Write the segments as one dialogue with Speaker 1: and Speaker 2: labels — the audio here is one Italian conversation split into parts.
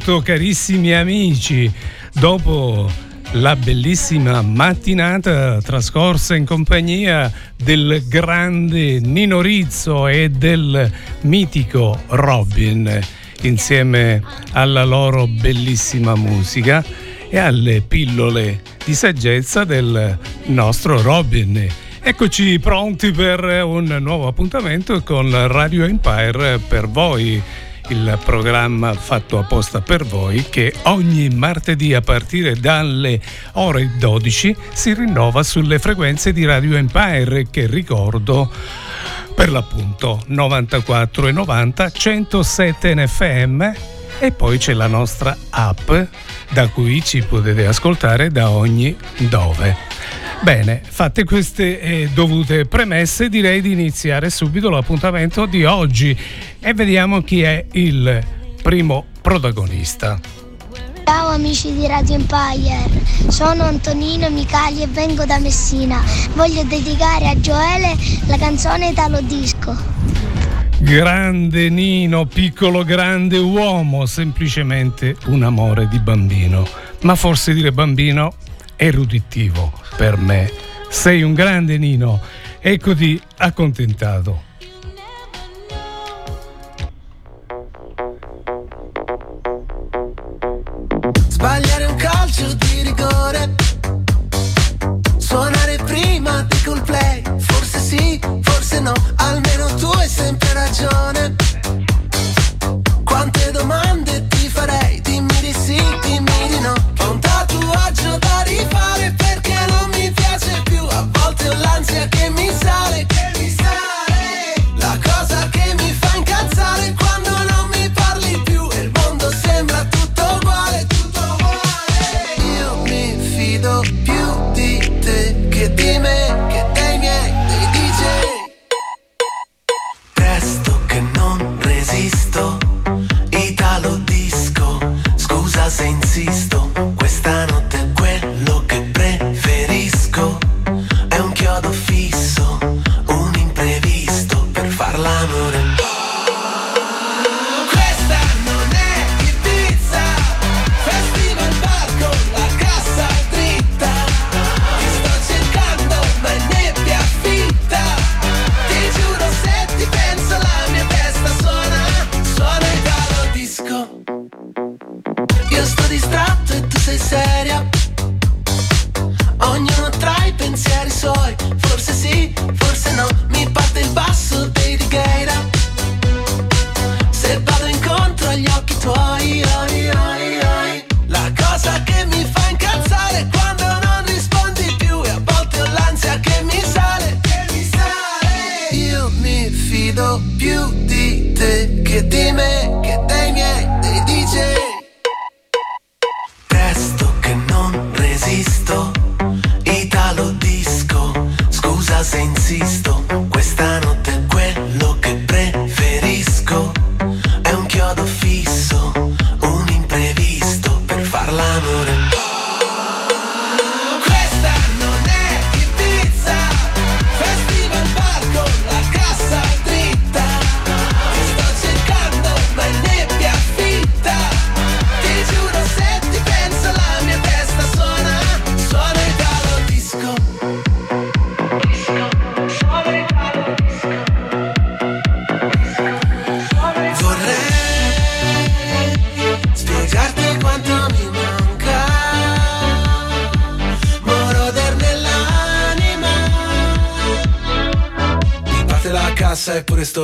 Speaker 1: tutto carissimi amici. Dopo la bellissima mattinata trascorsa in compagnia del grande Nino Rizzo e del mitico Robin insieme alla loro bellissima musica e alle pillole di saggezza del nostro Robin. Eccoci pronti per un nuovo appuntamento con Radio Empire per voi il programma fatto apposta per voi che ogni martedì a partire dalle ore 12 si rinnova sulle frequenze di Radio Empire che ricordo per l'appunto 94 e 90 107 NFM e poi c'è la nostra app da cui ci potete ascoltare da ogni dove. Bene, fatte queste eh, dovute premesse, direi di iniziare subito l'appuntamento di oggi e vediamo chi è il primo protagonista.
Speaker 2: Ciao amici di Radio Empire, sono Antonino Micali e vengo da Messina. Voglio dedicare a Gioele la canzone Italo Disco.
Speaker 1: Grande Nino, piccolo grande uomo, semplicemente un amore di bambino. Ma forse dire bambino eruditivo per me. Sei un grande Nino, eccoti accontentato.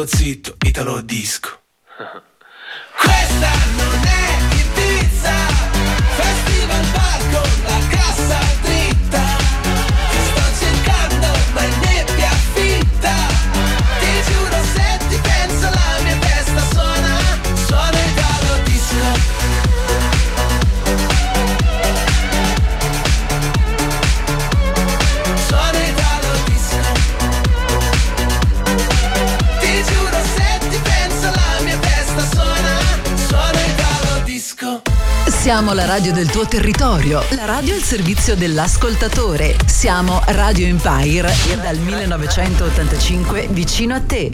Speaker 3: zitto, italo disco.
Speaker 4: Siamo la radio del tuo territorio, la radio al servizio dell'ascoltatore. Siamo Radio Empire e dal 1985 vicino a te.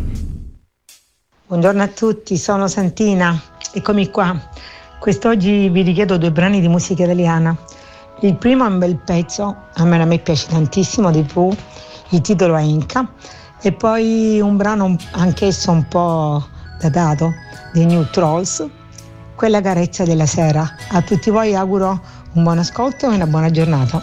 Speaker 5: Buongiorno a tutti, sono Santina, eccomi qua. Quest'oggi vi richiedo due brani di musica italiana. Il primo è un bel pezzo, a me, a me piace tantissimo di più, il titolo è Inca, e poi un brano anch'esso un po' datato, dei New Trolls, quella carezza della sera. A tutti voi auguro un buon ascolto e una buona giornata.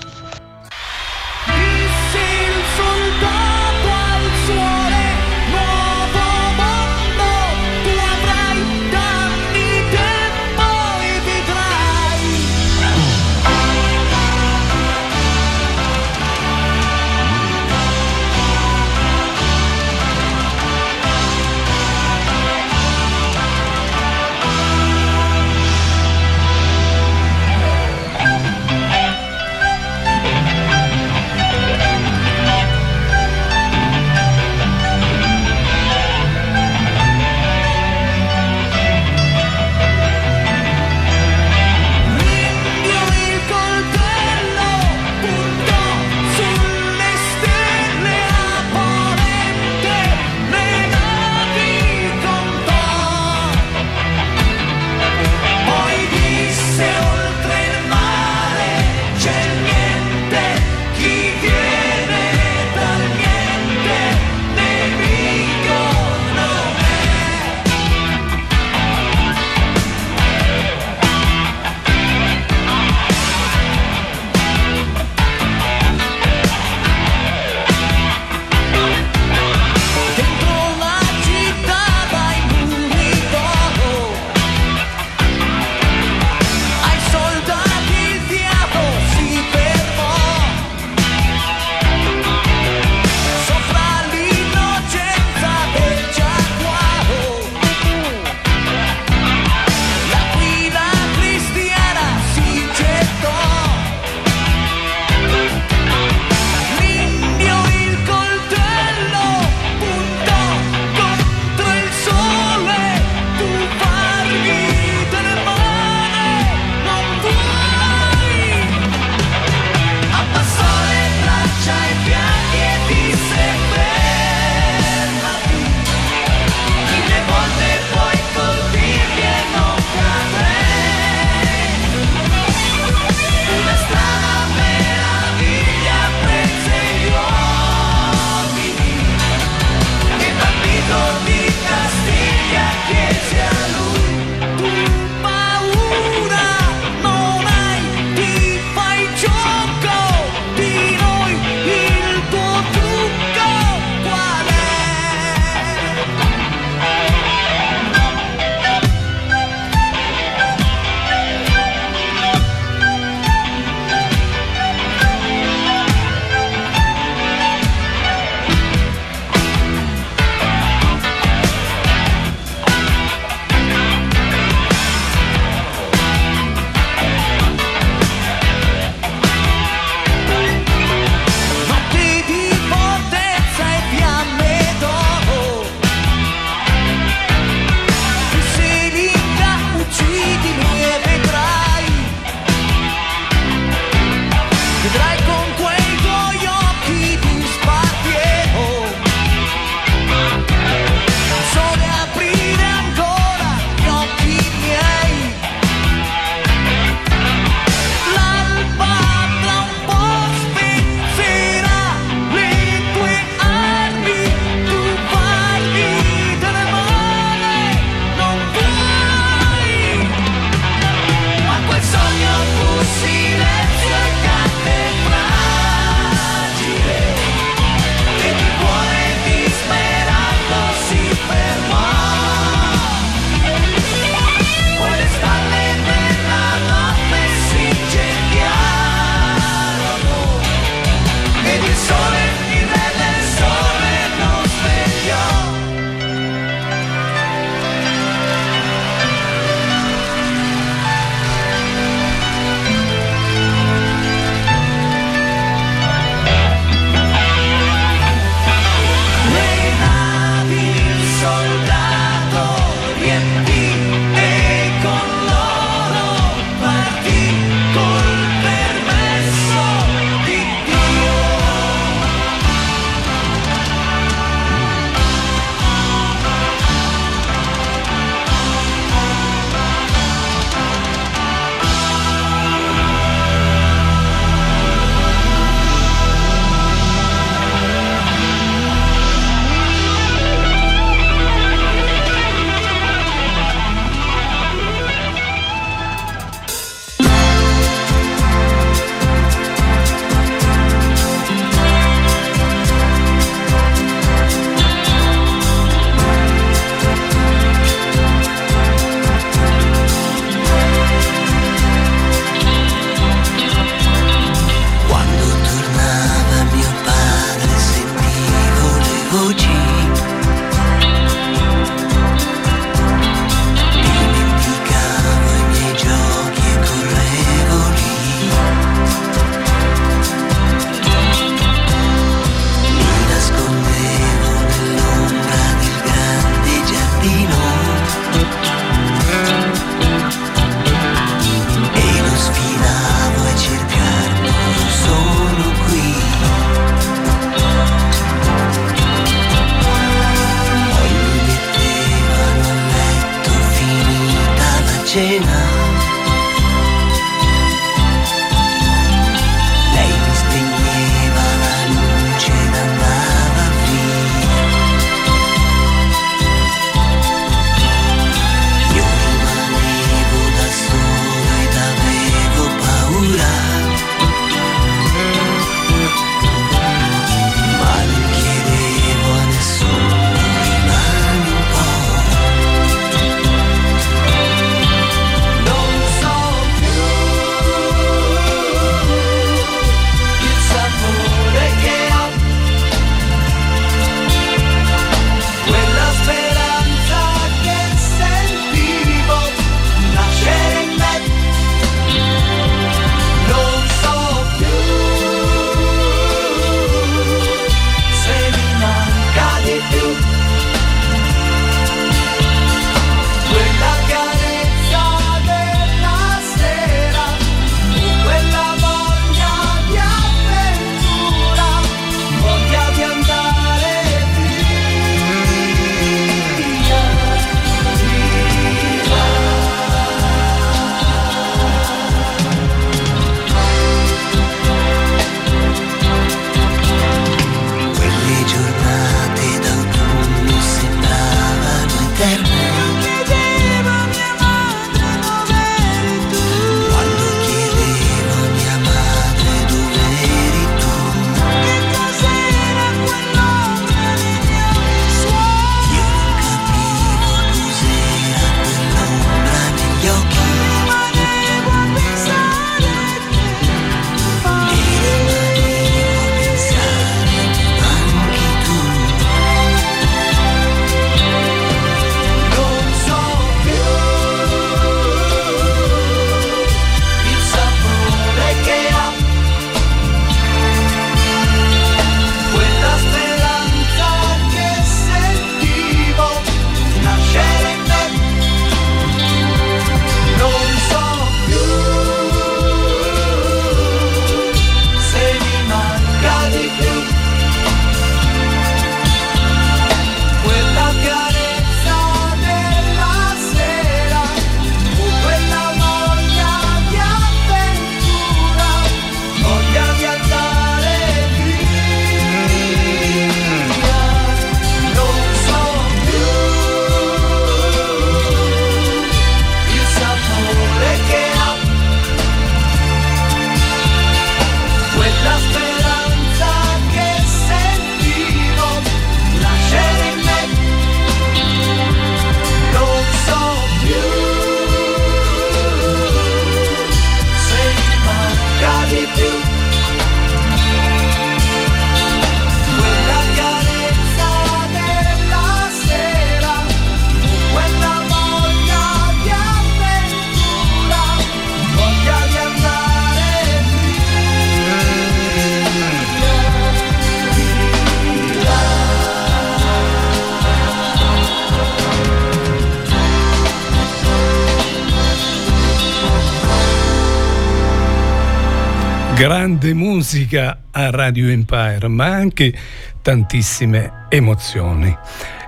Speaker 6: Grande musica a Radio Empire, ma anche tantissime emozioni.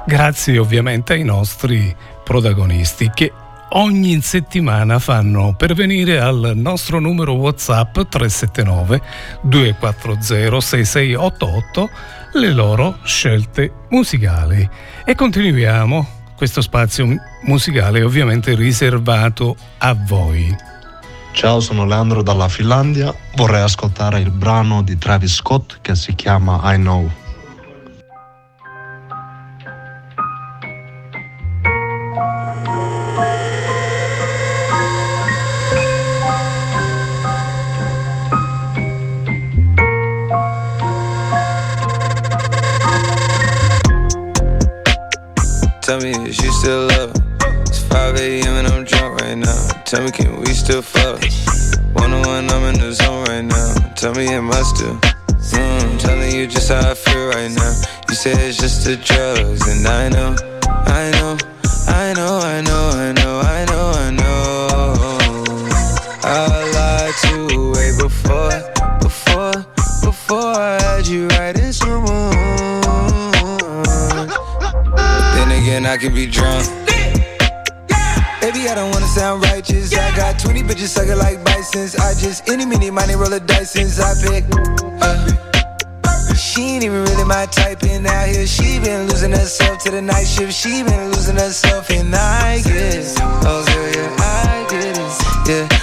Speaker 6: Grazie ovviamente ai nostri protagonisti che ogni settimana fanno pervenire al nostro numero WhatsApp 379 240 6688 le loro scelte musicali. E continuiamo questo spazio musicale ovviamente riservato a voi.
Speaker 7: Ciao, sono Leandro dalla Finlandia. Vorrei ascoltare il brano di Travis Scott che si chiama I Know.
Speaker 8: Tell me, can we still fuck? One on one, I'm in the zone right now. Tell me, am I still? Mm, telling you just how I feel right now. You say it's just the drugs, and I know, I know, I know, I know, I know, I know, I know. I lied to you way before, before, before I had you right in someone. Then again, I can be drunk. 20 bitches sucking like bisons. I just any mini money roll a dice since I pick. Uh, she ain't even really my type, and out here she been losing herself to the night shift. She been losing herself, and I guess, oh girl, yeah, I get it, yeah.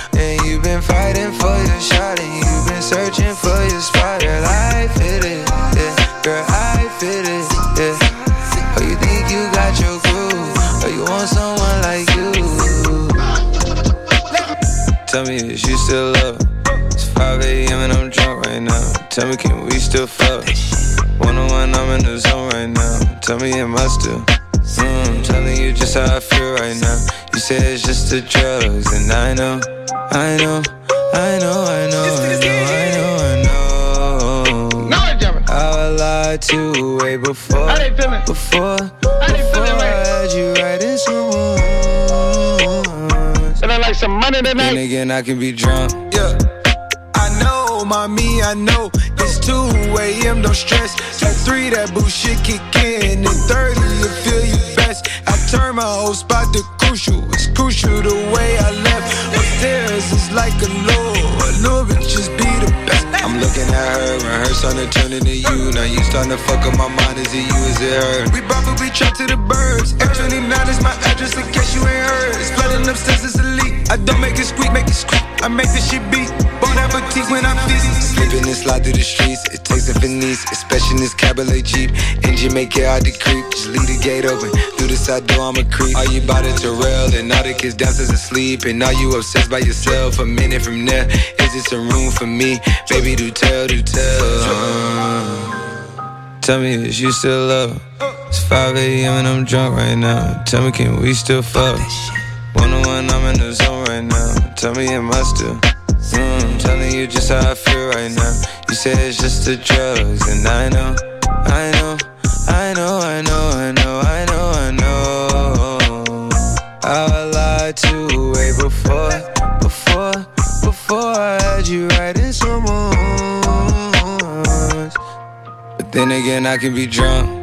Speaker 8: Tell me, am I still? Mm, telling you just how I feel right now. You say it's just the drugs, and I know, I know, I know, I know, I know, I know, I know. I lied to you way before, before, before I had you right in someone.
Speaker 9: Feeling like some money
Speaker 8: Then
Speaker 9: tonight.
Speaker 8: again, I can be drunk. Yeah. I know, mommy, I know. It's 2 a.m., don't stress. At 3, that bullshit kick in. And 30, you feel you best. I turn my whole spot to crucial. It's crucial the way I left. Upstairs is like a law. A little just be the. I'm looking at her and her starting to turn into you. Now you starting to fuck up my mind. Is it you, is it her? We but we trapped to the birds. F29 is my address in case you ain't heard. It's flooding upstairs, it's elite. I don't make it squeak, make it squeak. I make this shit beat. Bon appetit when I'm busy. Slipping and slide through the streets. It takes a finesse, especially in this cabaret Jeep. Engine make it hard to creep. Just leave the gate open. Through the side door, I'm a creep. Are you about to rail? And all the kids downstairs asleep. And are you obsessed by yourself? A minute from there, is this a room for me? Baby, do tell, do tell. Uh, tell me, is you still love? It's 5 a.m. and I'm drunk right now. Tell me, can we still fuck? One on one, I'm in the zone right now. Tell me, am I still? Mm, telling you just how I feel right now. You say it's just the drugs, and I know, I know, I know, I know, I know, I know. Then again, I can be drunk.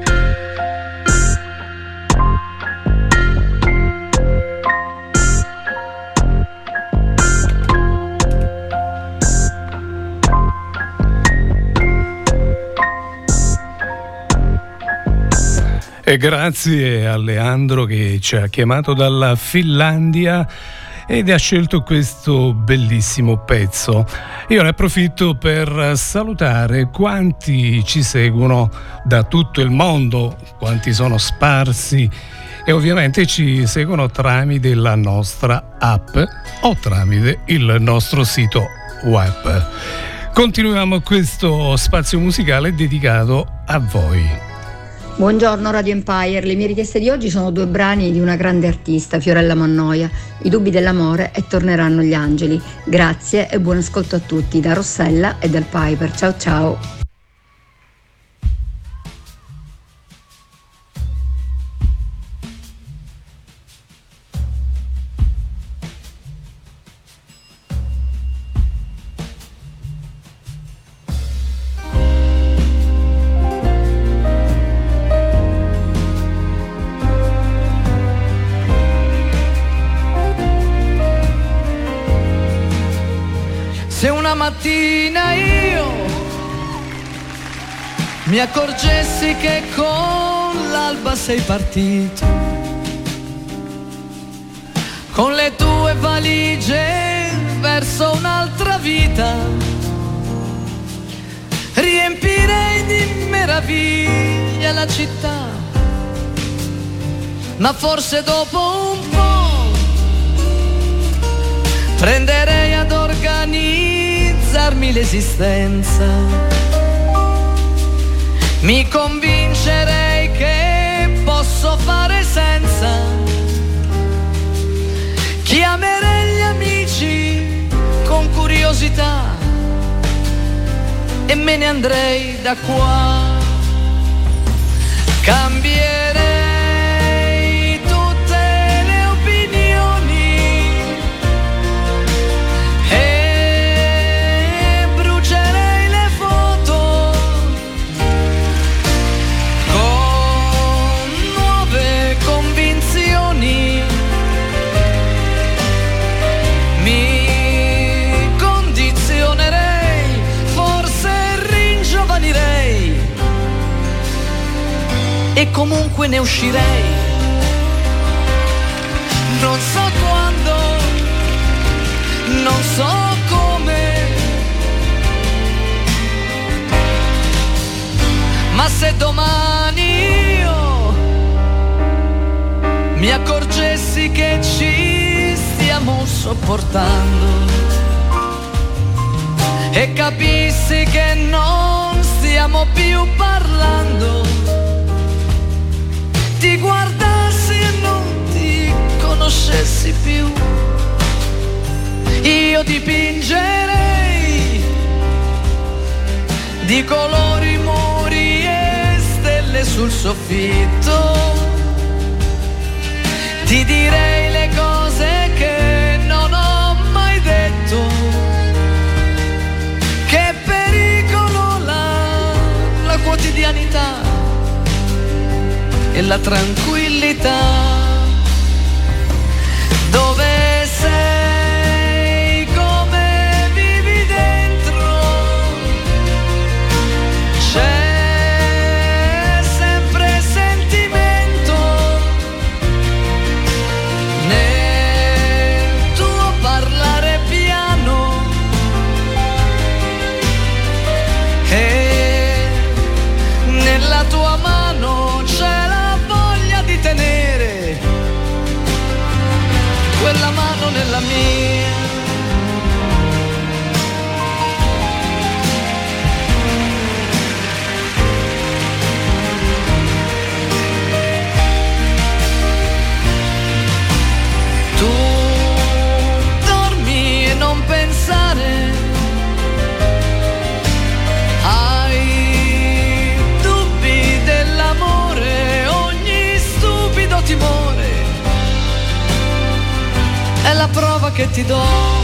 Speaker 6: E grazie a Leandro che ci ha chiamato dalla Finlandia ed ha scelto questo bellissimo pezzo. Io ne approfitto per salutare quanti ci seguono da tutto il mondo, quanti sono sparsi e ovviamente ci seguono tramite la nostra app o tramite il nostro sito web. Continuiamo questo spazio musicale dedicato a voi.
Speaker 10: Buongiorno Radio Empire, le mie richieste di oggi sono due brani di una grande artista, Fiorella Mannoia, I dubbi dell'amore e Torneranno gli angeli. Grazie e buon ascolto a tutti da Rossella e dal Piper. Ciao ciao.
Speaker 9: Mi accorgessi che con l'alba sei partito, con le tue valigie verso un'altra vita, riempirei di meraviglia la città, ma forse dopo un po' prenderei ad organizzarmi l'esistenza. Mi convincerei che posso fare senza. Chiamerei gli amici con curiosità e me ne andrei da qua. Cambierei comunque ne uscirei. Non so quando, non so come, ma se domani io mi accorgessi che ci stiamo sopportando e capissi che non stiamo più parlando, ti guardassi e non ti conoscessi più, io dipingerei di colori muri e stelle sul soffitto. Ti direi le cose che non ho mai detto. Che pericolo la, la quotidianità e la tranquillità. Che ti do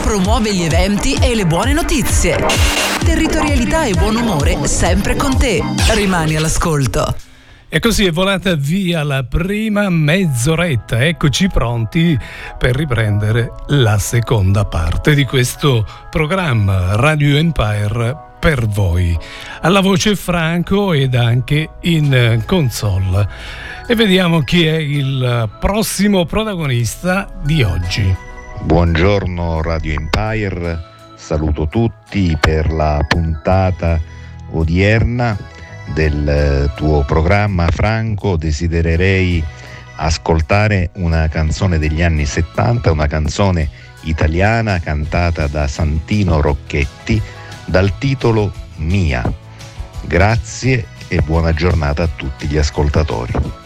Speaker 4: Promuove gli eventi e le buone notizie. Territorialità e buon umore sempre con te. Rimani all'ascolto.
Speaker 6: E così è volata via la prima mezz'oretta. Eccoci pronti per riprendere la seconda parte di questo programma Radio Empire per voi. Alla voce Franco ed anche in console. E vediamo chi è il prossimo protagonista di oggi.
Speaker 11: Buongiorno Radio Empire, saluto tutti per la puntata odierna del eh, tuo programma Franco. Desidererei ascoltare una canzone degli anni 70, una canzone italiana cantata da Santino Rocchetti dal titolo Mia. Grazie e buona giornata a tutti gli ascoltatori.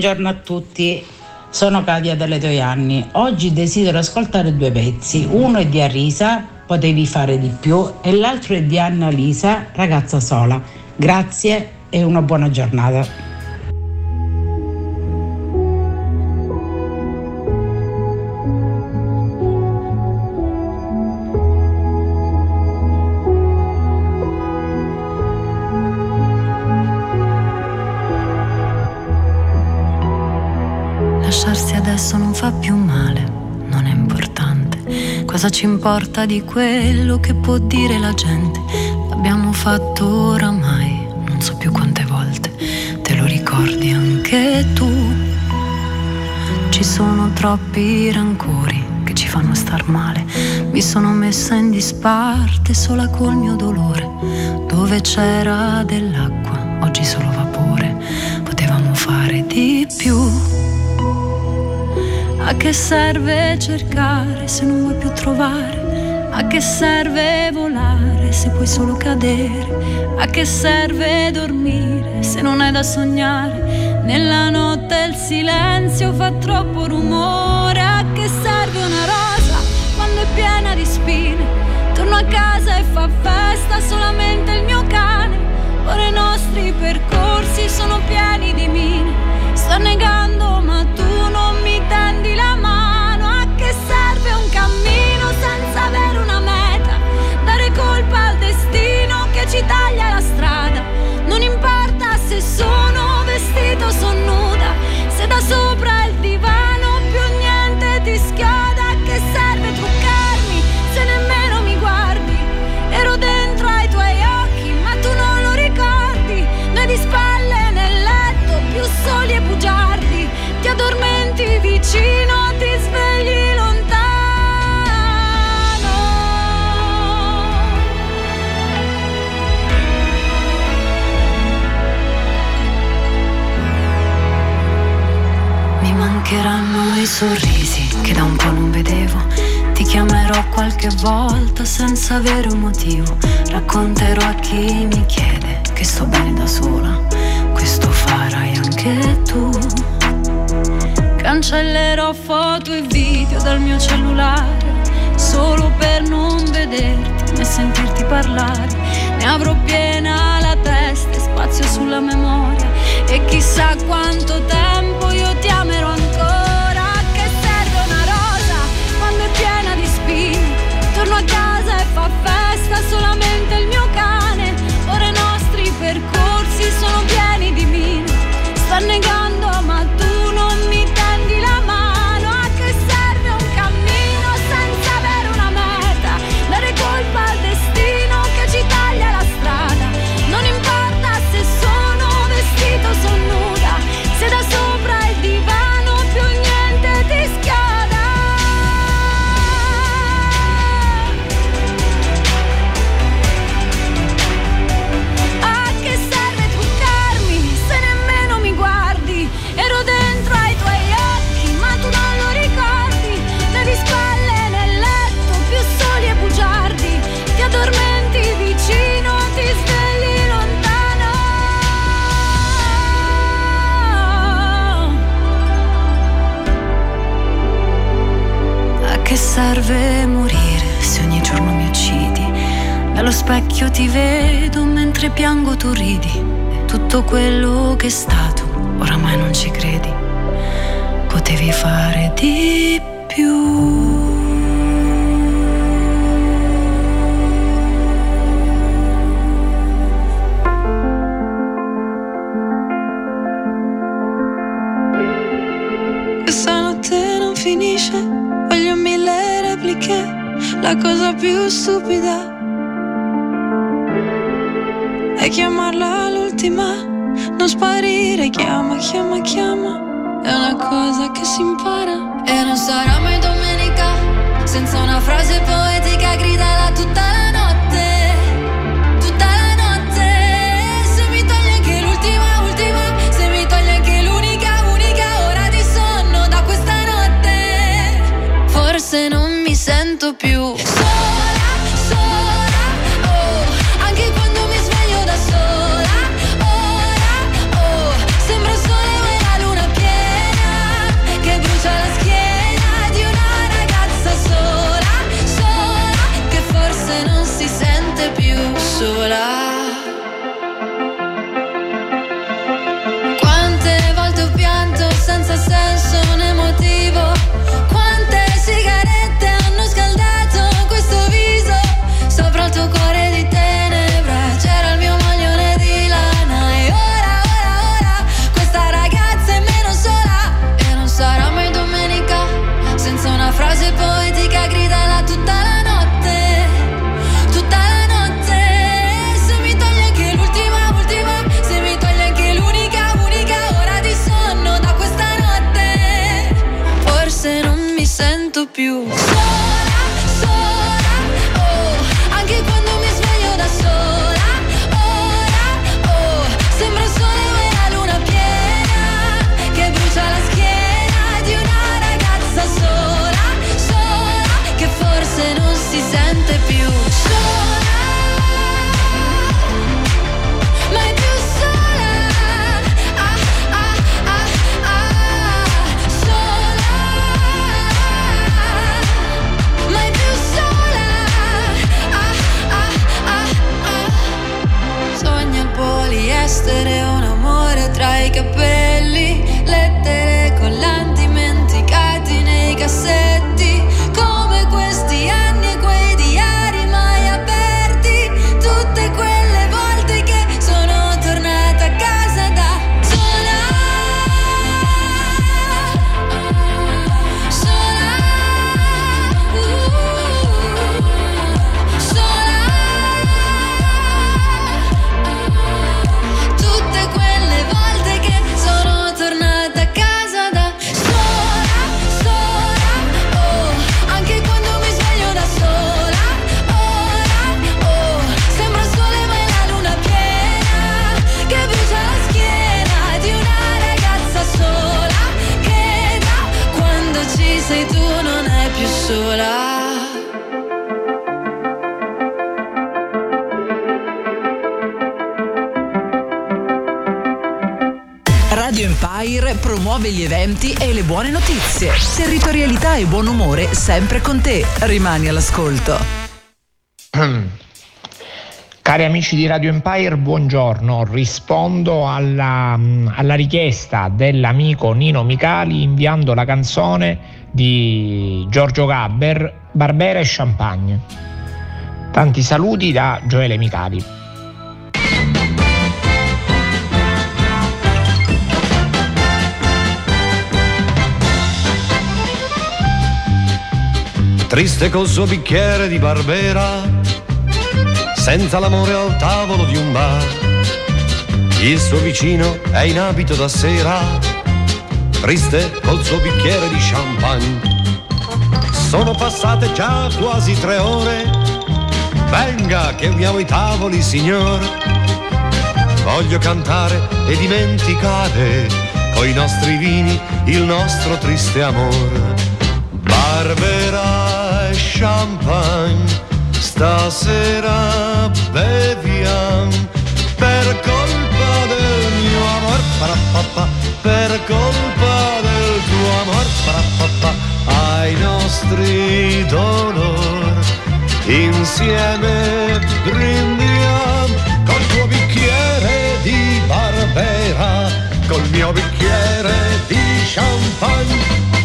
Speaker 12: Buongiorno a tutti, sono Katia dalle Toianni. Oggi desidero ascoltare due pezzi. Uno è di Arisa, Potevi fare di più, e l'altro è di Anna Lisa, Ragazza sola. Grazie e una buona giornata.
Speaker 13: Più male, non è importante. Cosa ci importa di quello che può dire la gente? L'abbiamo fatto oramai, non so più quante volte. Te lo ricordi anche tu? Ci sono troppi rancori che ci fanno star male. Mi sono messa in disparte sola col mio dolore. Dove c'era dell'acqua, oggi solo vapore. Potevamo fare di più. A che serve cercare se non vuoi più trovare? A che serve volare se puoi solo cadere? A che serve dormire se non hai da sognare? Nella notte il silenzio fa troppo rumore. A che serve una rosa quando è piena di spine? Torno a casa e fa festa solamente il mio cane. Ora i nostri percorsi sono pieni di mine. Sto negando ma tu non mi qualche volta senza avere un motivo. Racconterò a chi mi chiede che sto bene da sola. Questo farai anche tu. Cancellerò foto e video dal mio cellulare solo per non vederti né sentirti parlare. Ne avrò piena la testa e spazio sulla memoria e chissà quanto tempo io ti amerò serve morire se ogni giorno mi uccidi? Dallo specchio ti vedo mentre piango tu ridi. Tutto quello che è stato, oramai non ci credi. Potevi fare di più.
Speaker 14: Stupida è chiamarla l'ultima, non sparire, chiama, chiama, chiama, è una cosa che si impara.
Speaker 13: E non sarà mai domenica senza una frase poetica gridala tutta la notte. Tutta la notte. Se mi togli anche l'ultima, ultima. Se mi togli anche l'unica, unica ora di sonno da questa notte. Forse non mi sento più
Speaker 4: promuove gli eventi e le buone notizie. Territorialità e buon umore sempre con te. Rimani all'ascolto.
Speaker 15: Cari amici di Radio Empire, buongiorno. Rispondo alla, alla richiesta dell'amico Nino Micali inviando la canzone di Giorgio Gabber, Barbera e Champagne. Tanti saluti da Gioele Micali.
Speaker 16: Triste col suo bicchiere di Barbera, senza l'amore al tavolo di un bar. Il suo vicino è in abito da sera, triste col suo bicchiere di champagne. Sono passate già quasi tre ore, venga che uniamo i tavoli, signor. Voglio cantare e dimenticare coi nostri vini il nostro triste amor. Barbera champagne, stasera beviamo per colpa del mio amor, per colpa del tuo amor, ai nostri dolor. Insieme brindiamo col tuo bicchiere di Barbera, col mio bicchiere di champagne.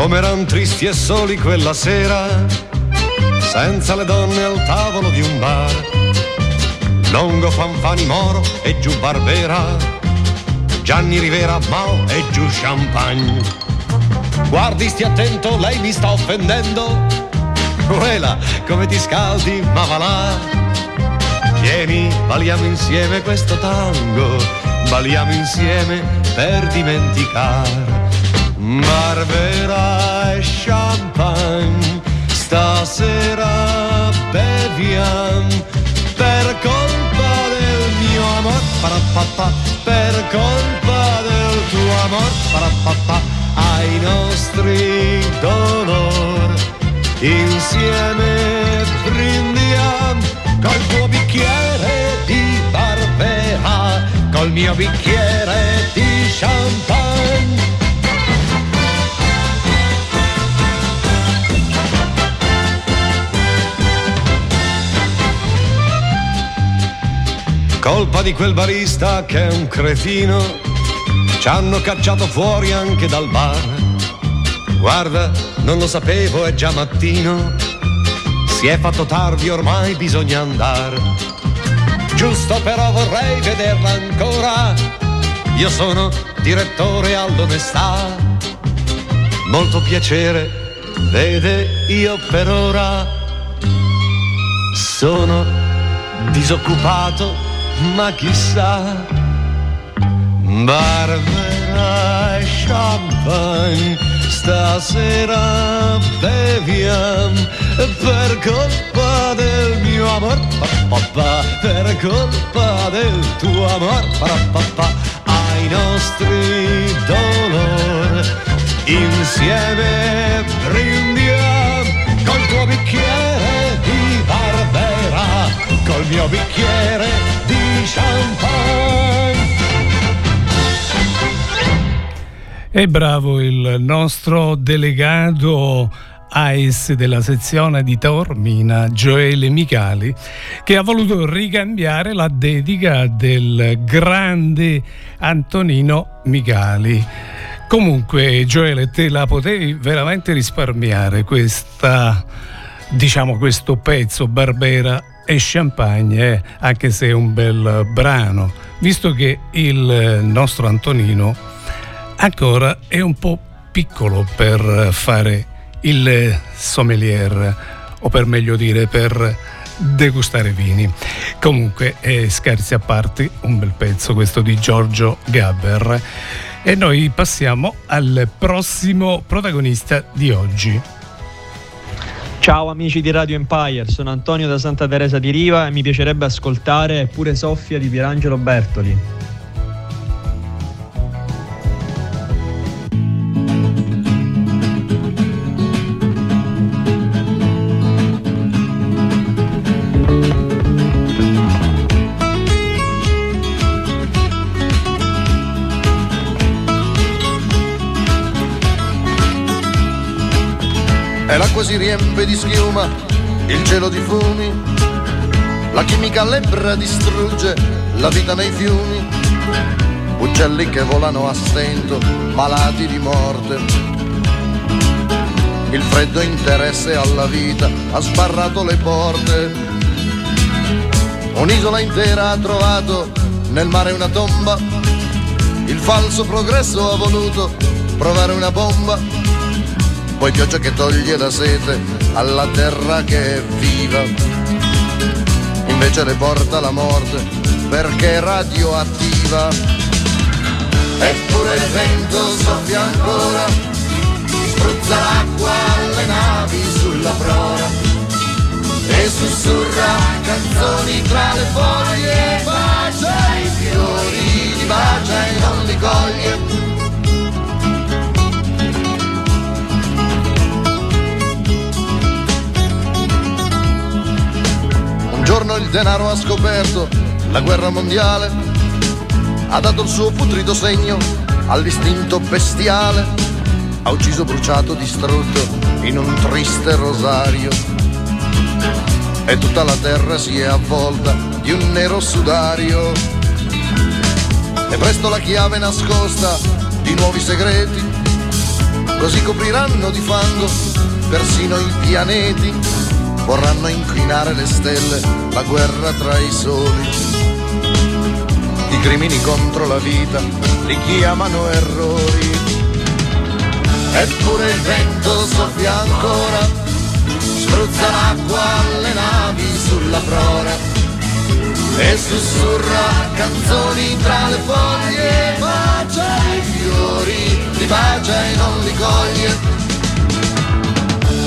Speaker 16: Come eran tristi e soli quella sera, senza le donne al tavolo di un bar. Longo Fanfani Moro e giù Barbera, Gianni Rivera Mao e giù Champagne. Guardi, stia attento, lei mi sta offendendo. Quella, come ti scaldi, ma va là. Vieni, balliamo insieme questo tango, balliamo insieme per dimenticare. Barbera e champagne, stasera beviamo per colpa del mio amor, per colpa del tuo amor, ai nostri dolor. Insieme brindiamo col tuo bicchiere di Barbera, col mio bicchiere di champagne. Colpa di quel barista che è un cretino, ci hanno cacciato fuori anche dal bar. Guarda, non lo sapevo, è già mattino, si è fatto tardi, ormai bisogna andare. Giusto però vorrei vederla ancora, io sono direttore all'onestà. Molto piacere, vede, io per ora sono disoccupato ma chissà, Barbera e champagne, stasera beviam. Per colpa del mio amor, papà, per colpa del tuo amor, papà, ai nostri dolori insieme brindiam col tuo bicchiere col mio bicchiere di champagne.
Speaker 6: E bravo il nostro delegato AIS della sezione di Taormina, Gioele Micali, che ha voluto ricambiare la dedica del grande Antonino Micali. Comunque, Gioele, te la potevi veramente risparmiare questa, diciamo, questo pezzo Barbera e Champagne, eh, anche se è un bel brano, visto che il nostro Antonino ancora è un po' piccolo per fare il sommelier, o per meglio dire per degustare vini. Comunque, eh, scherzi a parte, un bel pezzo questo di Giorgio Gabber. E noi passiamo al prossimo protagonista di oggi.
Speaker 17: Ciao amici di Radio Empire, sono Antonio da Santa Teresa di Riva e mi piacerebbe ascoltare pure Soffia di Pierangelo Bertoli.
Speaker 18: Riempie di schiuma, il cielo di fumi, la chimica lebbra distrugge la vita nei fiumi, uccelli che volano a stento, malati di morte. Il freddo interesse alla vita ha sbarrato le porte. Un'isola intera ha trovato nel mare una tomba. Il falso progresso ha voluto provare una bomba poi pioggia che toglie la sete alla terra che è viva. Invece le porta la morte perché è radioattiva. Eppure il vento soffia ancora, spruzza l'acqua alle navi sulla prora e sussurra canzoni tra le foglie, bacia i fiori, li bacia e non li coglie giorno il denaro ha scoperto la guerra mondiale, ha dato il suo putrido segno all'istinto bestiale, ha ucciso, bruciato, distrutto in un triste rosario. E tutta la terra si è avvolta di un nero sudario. E presto la chiave nascosta di nuovi segreti, così copriranno di fango persino i pianeti vorranno inclinare le stelle, la guerra tra i soli. I crimini contro la vita li chiamano errori. Eppure il vento soffia ancora, spruzza l'acqua alle navi sulla prora e sussurra canzoni tra le foglie, bacia i fiori, li bacia e non li coglie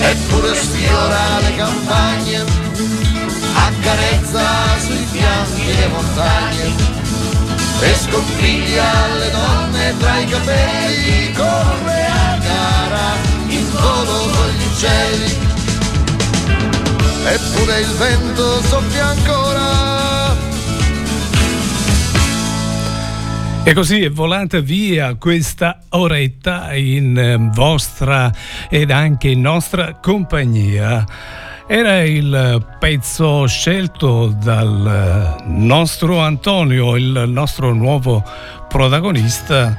Speaker 18: eppure sfiora le campagne, accarezza sui fianchi le montagne e sconfiglia le donne tra i capelli, corre a gara in volo con gli uccelli. Eppure il vento soffia ancora
Speaker 6: E così è volata via questa oretta in ehm, vostra ed anche in nostra compagnia. Era il pezzo scelto dal nostro Antonio, il nostro nuovo protagonista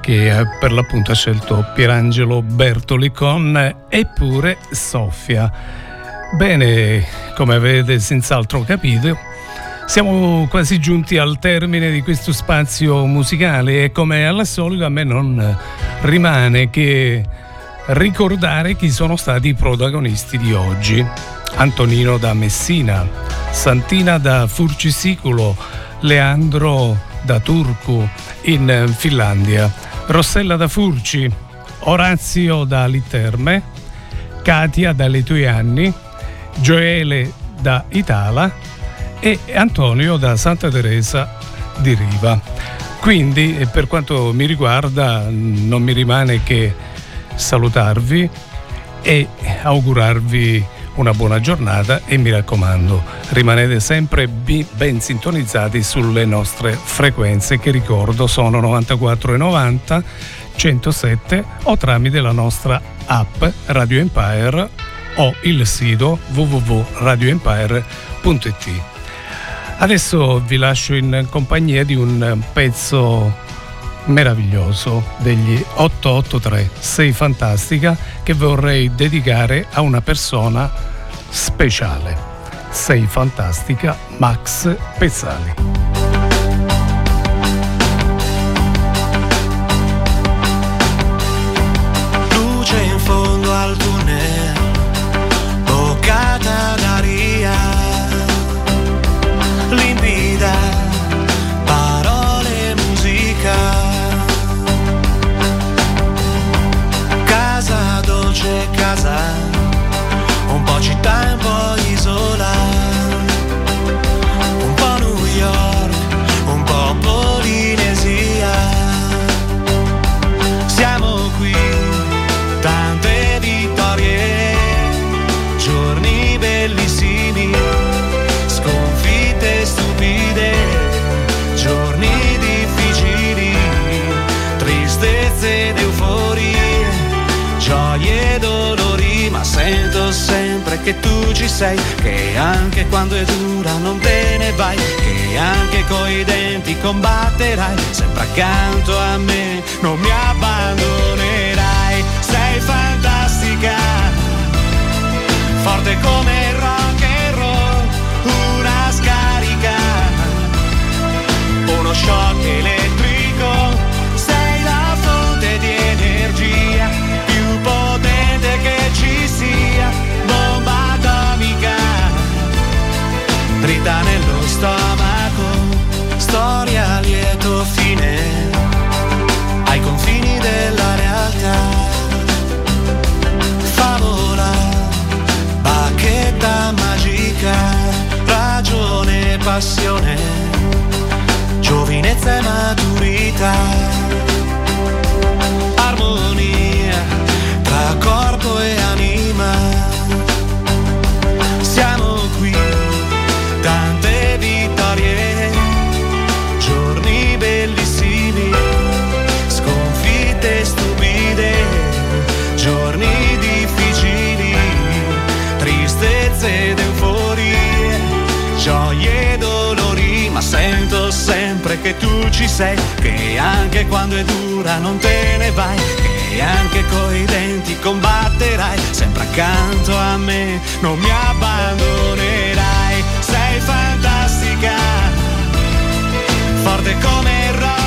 Speaker 6: che per l'appunto ha scelto Pierangelo Bertoli con Eppure Soffia. Bene, come avete senz'altro capito, siamo quasi giunti al termine di questo spazio musicale e come al solito a me non rimane che ricordare chi sono stati i protagonisti di oggi. Antonino da Messina, Santina da Furcisiculo, Leandro da Turku in Finlandia, Rossella da Furci, Orazio da Literme, Katia da Letuianni, Gioele da Itala e Antonio da Santa Teresa di Riva. Quindi per quanto mi riguarda non mi rimane che salutarvi e augurarvi una buona giornata e mi raccomando rimanete sempre ben sintonizzati sulle nostre frequenze che ricordo sono 94 e 90 107 o tramite la nostra app Radio Empire o il sito www.radioempire.it Adesso vi lascio in compagnia di un pezzo meraviglioso degli 883 Sei fantastica che vorrei dedicare a una persona speciale. Sei fantastica Max Pezzali.
Speaker 1: Ci sei, che anche quando è dura non te ne vai, che anche coi denti combatterai, sempre accanto a me, non mi abbandonerai, sei fantastica, forte come ci sei, che anche quando è dura non te ne vai, che anche coi denti combatterai, sempre accanto a me, non mi abbandonerai, sei fantastica, forte come il